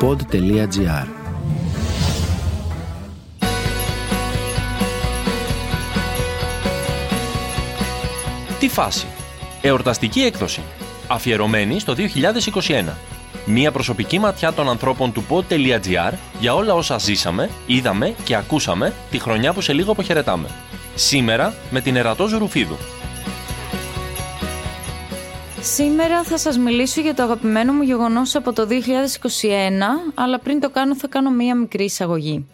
pod.gr Τι φάση. Εορταστική έκδοση. Αφιερωμένη στο 2021. Μία προσωπική ματιά των ανθρώπων του pod.gr για όλα όσα ζήσαμε, είδαμε και ακούσαμε τη χρονιά που σε λίγο αποχαιρετάμε. Σήμερα με την Ερατός Ρουφίδου. Σήμερα θα σας μιλήσω για το αγαπημένο μου γεγονός από το 2021, αλλά πριν το κάνω θα κάνω μία μικρή εισαγωγή.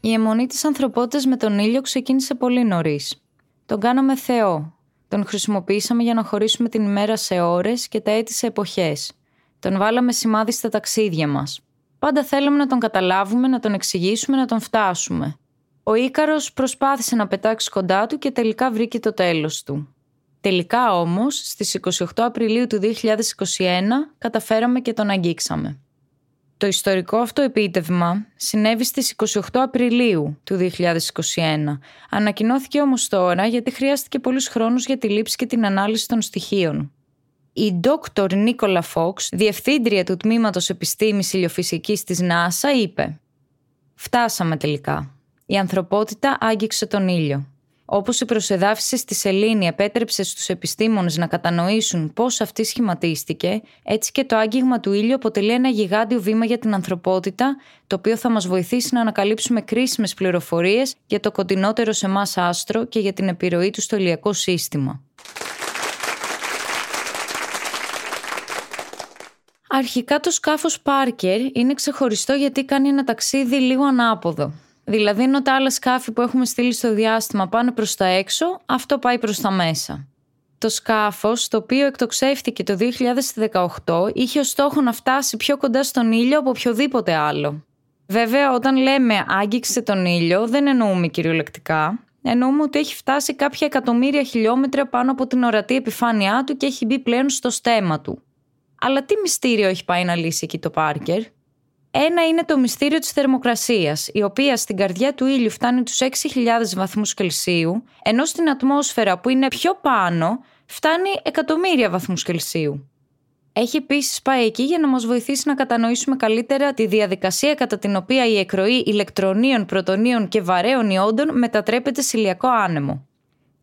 Η αιμονή της ανθρωπότητας με τον ήλιο ξεκίνησε πολύ νωρίς. Τον κάναμε Θεό. Τον χρησιμοποιήσαμε για να χωρίσουμε την ημέρα σε ώρες και τα έτη σε εποχές. Τον βάλαμε σημάδι στα ταξίδια μας. Πάντα θέλαμε να τον καταλάβουμε, να τον εξηγήσουμε, να τον φτάσουμε. Ο Ίκαρος προσπάθησε να πετάξει κοντά του και τελικά βρήκε το τέλος του. Τελικά όμως, στις 28 Απριλίου του 2021 καταφέραμε και τον αγγίξαμε. Το ιστορικό αυτό επίτευγμα συνέβη στις 28 Απριλίου του 2021. Ανακοινώθηκε όμως τώρα γιατί χρειάστηκε πολλούς χρόνους για τη λήψη και την ανάλυση των στοιχείων. Η Dr. Νίκολα Φόξ, διευθύντρια του Τμήματος Επιστήμης Ηλιοφυσικής της NASA, είπε «Φτάσαμε τελικά. Η ανθρωπότητα άγγιξε τον ήλιο. Όπως η προσεδάφιση στη σελήνη επέτρεψε στους επιστήμονες να κατανοήσουν πώς αυτή σχηματίστηκε, έτσι και το άγγιγμα του ήλιου αποτελεί ένα γιγάντιο βήμα για την ανθρωπότητα, το οποίο θα μας βοηθήσει να ανακαλύψουμε κρίσιμες πληροφορίες για το κοντινότερο σε εμάς άστρο και για την επιρροή του στο ηλιακό σύστημα. Αρχικά το σκάφος Πάρκερ είναι ξεχωριστό γιατί κάνει ένα ταξίδι λίγο ανάποδο. Δηλαδή, ενώ τα άλλα σκάφη που έχουμε στείλει στο διάστημα πάνε προς τα έξω, αυτό πάει προς τα μέσα. Το σκάφος, το οποίο εκτοξεύτηκε το 2018, είχε ως στόχο να φτάσει πιο κοντά στον ήλιο από οποιοδήποτε άλλο. Βέβαια, όταν λέμε άγγιξε τον ήλιο, δεν εννοούμε κυριολεκτικά. Εννοούμε ότι έχει φτάσει κάποια εκατομμύρια χιλιόμετρα πάνω από την ορατή επιφάνειά του και έχει μπει πλέον στο στέμα του. Αλλά τι μυστήριο έχει πάει να λύσει εκεί το Πάρκερ; Ένα είναι το μυστήριο της θερμοκρασίας, η οποία στην καρδιά του ήλιου φτάνει τους 6.000 βαθμούς Κελσίου, ενώ στην ατμόσφαιρα που είναι πιο πάνω φτάνει εκατομμύρια βαθμούς Κελσίου. Έχει επίσης πάει εκεί για να μας βοηθήσει να κατανοήσουμε καλύτερα τη διαδικασία κατά την οποία η εκροή ηλεκτρονίων, πρωτονίων και βαρέων ιόντων μετατρέπεται σε ηλιακό άνεμο.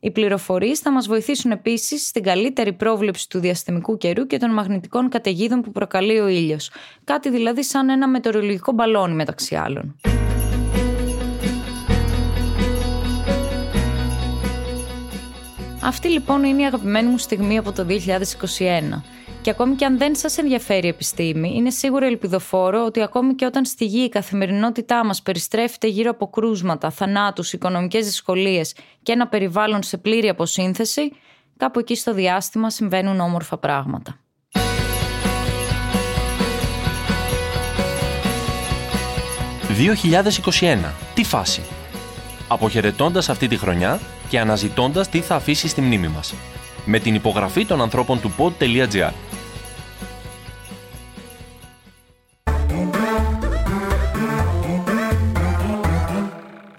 Οι πληροφορίες θα μας βοηθήσουν επίσης στην καλύτερη πρόβλεψη του διαστημικού καιρού και των μαγνητικών καταιγίδων που προκαλεί ο ήλιος. Κάτι δηλαδή σαν ένα μετεωρολογικό μπαλόνι μεταξύ άλλων. Αυτή λοιπόν είναι η αγαπημένη μου στιγμή από το 2021. Και ακόμη και αν δεν σας ενδιαφέρει η επιστήμη, είναι σίγουρο ελπιδοφόρο ότι ακόμη και όταν στη γη η καθημερινότητά μας περιστρέφεται γύρω από κρούσματα, θανάτους, οικονομικές δυσκολίες και ένα περιβάλλον σε πλήρη αποσύνθεση, κάπου εκεί στο διάστημα συμβαίνουν όμορφα πράγματα. «2021. Τι φάση» Αποχαιρετώντας αυτή τη χρονιά και αναζητώντας τι θα αφήσει στη μνήμη μας. Με την υπογραφή των ανθρώπων του pod.gr.